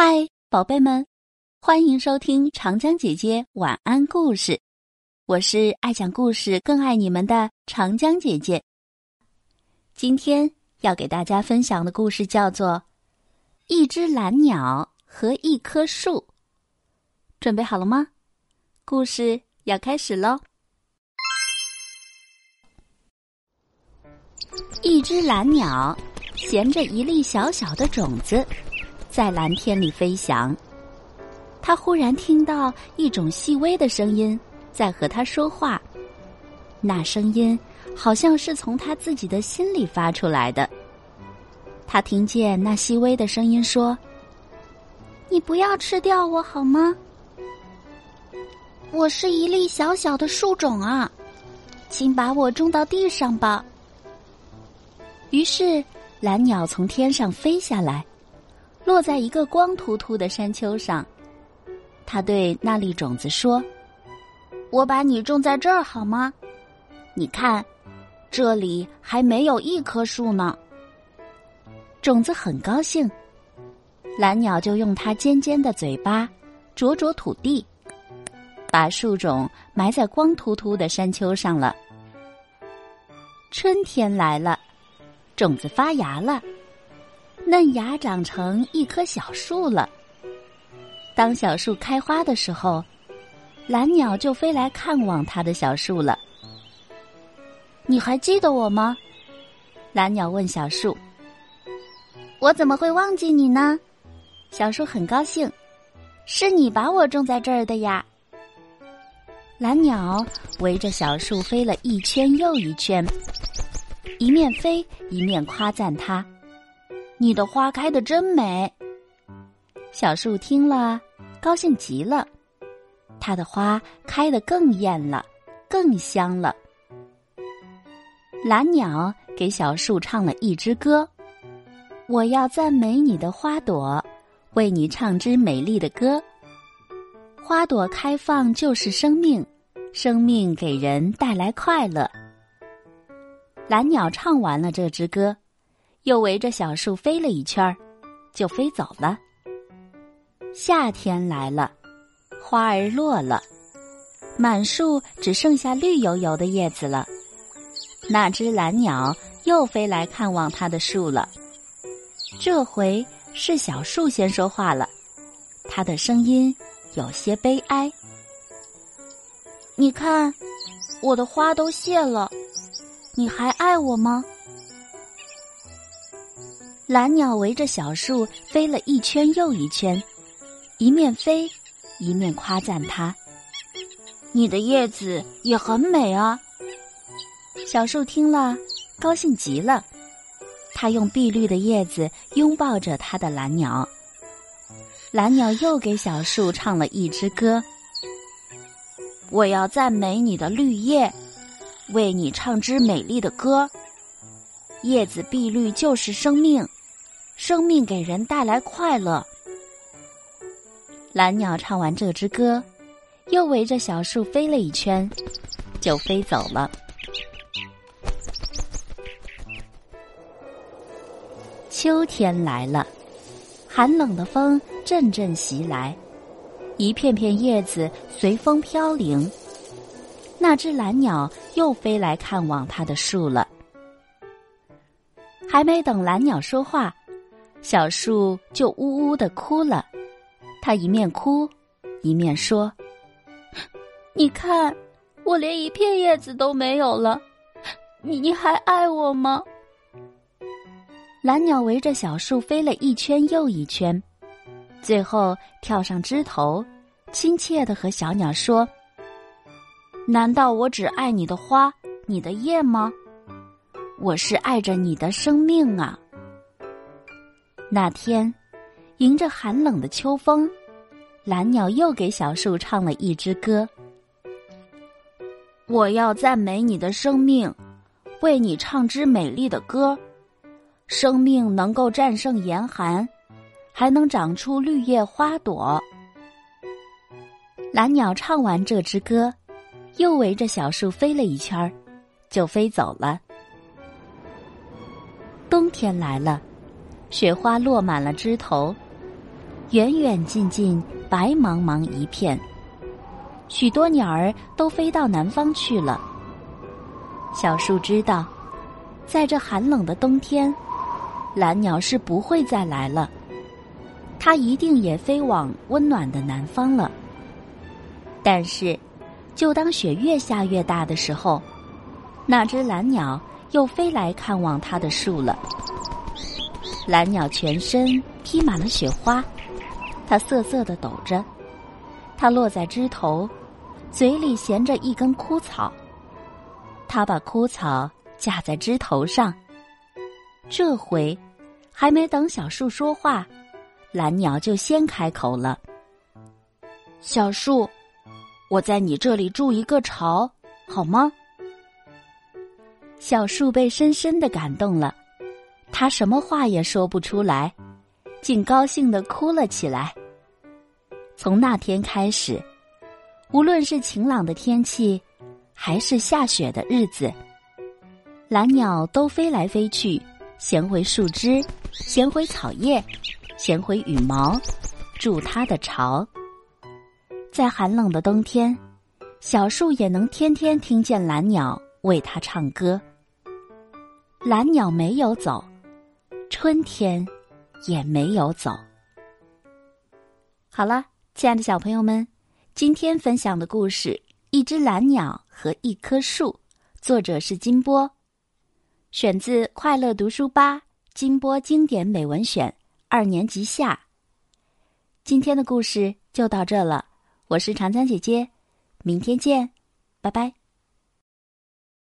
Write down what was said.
嗨，宝贝们，欢迎收听长江姐姐晚安故事。我是爱讲故事、更爱你们的长江姐姐。今天要给大家分享的故事叫做《一只蓝鸟和一棵树》。准备好了吗？故事要开始喽！一只蓝鸟衔着一粒小小的种子。在蓝天里飞翔，他忽然听到一种细微的声音在和他说话，那声音好像是从他自己的心里发出来的。他听见那细微的声音说：“你不要吃掉我好吗？我是一粒小小的树种啊，请把我种到地上吧。”于是，蓝鸟从天上飞下来。落在一个光秃秃的山丘上，他对那粒种子说：“我把你种在这儿好吗？你看，这里还没有一棵树呢。”种子很高兴，蓝鸟就用它尖尖的嘴巴啄啄土地，把树种埋在光秃秃的山丘上了。春天来了，种子发芽了。嫩芽长成一棵小树了。当小树开花的时候，蓝鸟就飞来看望它的小树了。你还记得我吗？蓝鸟问小树。我怎么会忘记你呢？小树很高兴，是你把我种在这儿的呀。蓝鸟围着小树飞了一圈又一圈，一面飞一面夸赞它。你的花开的真美，小树听了，高兴极了。它的花开得更艳了，更香了。蓝鸟给小树唱了一支歌：“我要赞美你的花朵，为你唱支美丽的歌。花朵开放就是生命，生命给人带来快乐。”蓝鸟唱完了这支歌。又围着小树飞了一圈儿，就飞走了。夏天来了，花儿落了，满树只剩下绿油油的叶子了。那只蓝鸟又飞来看望它的树了。这回是小树先说话了，它的声音有些悲哀：“你看，我的花都谢了，你还爱我吗？”蓝鸟围着小树飞了一圈又一圈，一面飞，一面夸赞它：“你的叶子也很美啊。”小树听了，高兴极了。它用碧绿的叶子拥抱着它的蓝鸟。蓝鸟又给小树唱了一支歌：“我要赞美你的绿叶，为你唱支美丽的歌。叶子碧绿就是生命。”生命给人带来快乐。蓝鸟唱完这支歌，又围着小树飞了一圈，就飞走了。秋天来了，寒冷的风阵阵袭来，一片片叶子随风飘零。那只蓝鸟又飞来看望它的树了。还没等蓝鸟说话。小树就呜呜的哭了，它一面哭，一面说：“你看，我连一片叶子都没有了，你你还爱我吗？”蓝鸟围着小树飞了一圈又一圈，最后跳上枝头，亲切的和小鸟说：“难道我只爱你的花，你的叶吗？我是爱着你的生命啊！”那天，迎着寒冷的秋风，蓝鸟又给小树唱了一支歌。我要赞美你的生命，为你唱支美丽的歌。生命能够战胜严寒，还能长出绿叶花朵。蓝鸟唱完这支歌，又围着小树飞了一圈儿，就飞走了。冬天来了。雪花落满了枝头，远远近近，白茫茫一片。许多鸟儿都飞到南方去了。小树知道，在这寒冷的冬天，蓝鸟是不会再来了。它一定也飞往温暖的南方了。但是，就当雪越下越大的时候，那只蓝鸟又飞来看望它的树了。蓝鸟全身披满了雪花，它瑟瑟的抖着，它落在枝头，嘴里衔着一根枯草。它把枯草架在枝头上。这回，还没等小树说话，蓝鸟就先开口了：“小树。”我在你这里筑一个巢，好吗？小树被深深的感动了，他什么话也说不出来，竟高兴的哭了起来。从那天开始，无论是晴朗的天气，还是下雪的日子，蓝鸟都飞来飞去，衔回树枝，衔回草叶，衔回羽毛，筑它的巢。在寒冷的冬天，小树也能天天听见蓝鸟为它唱歌。蓝鸟没有走，春天也没有走。好了，亲爱的小朋友们，今天分享的故事《一只蓝鸟和一棵树》，作者是金波，选自《快乐读书吧》金波经典美文选二年级下。今天的故事就到这了。我是长江姐姐，明天见，拜拜。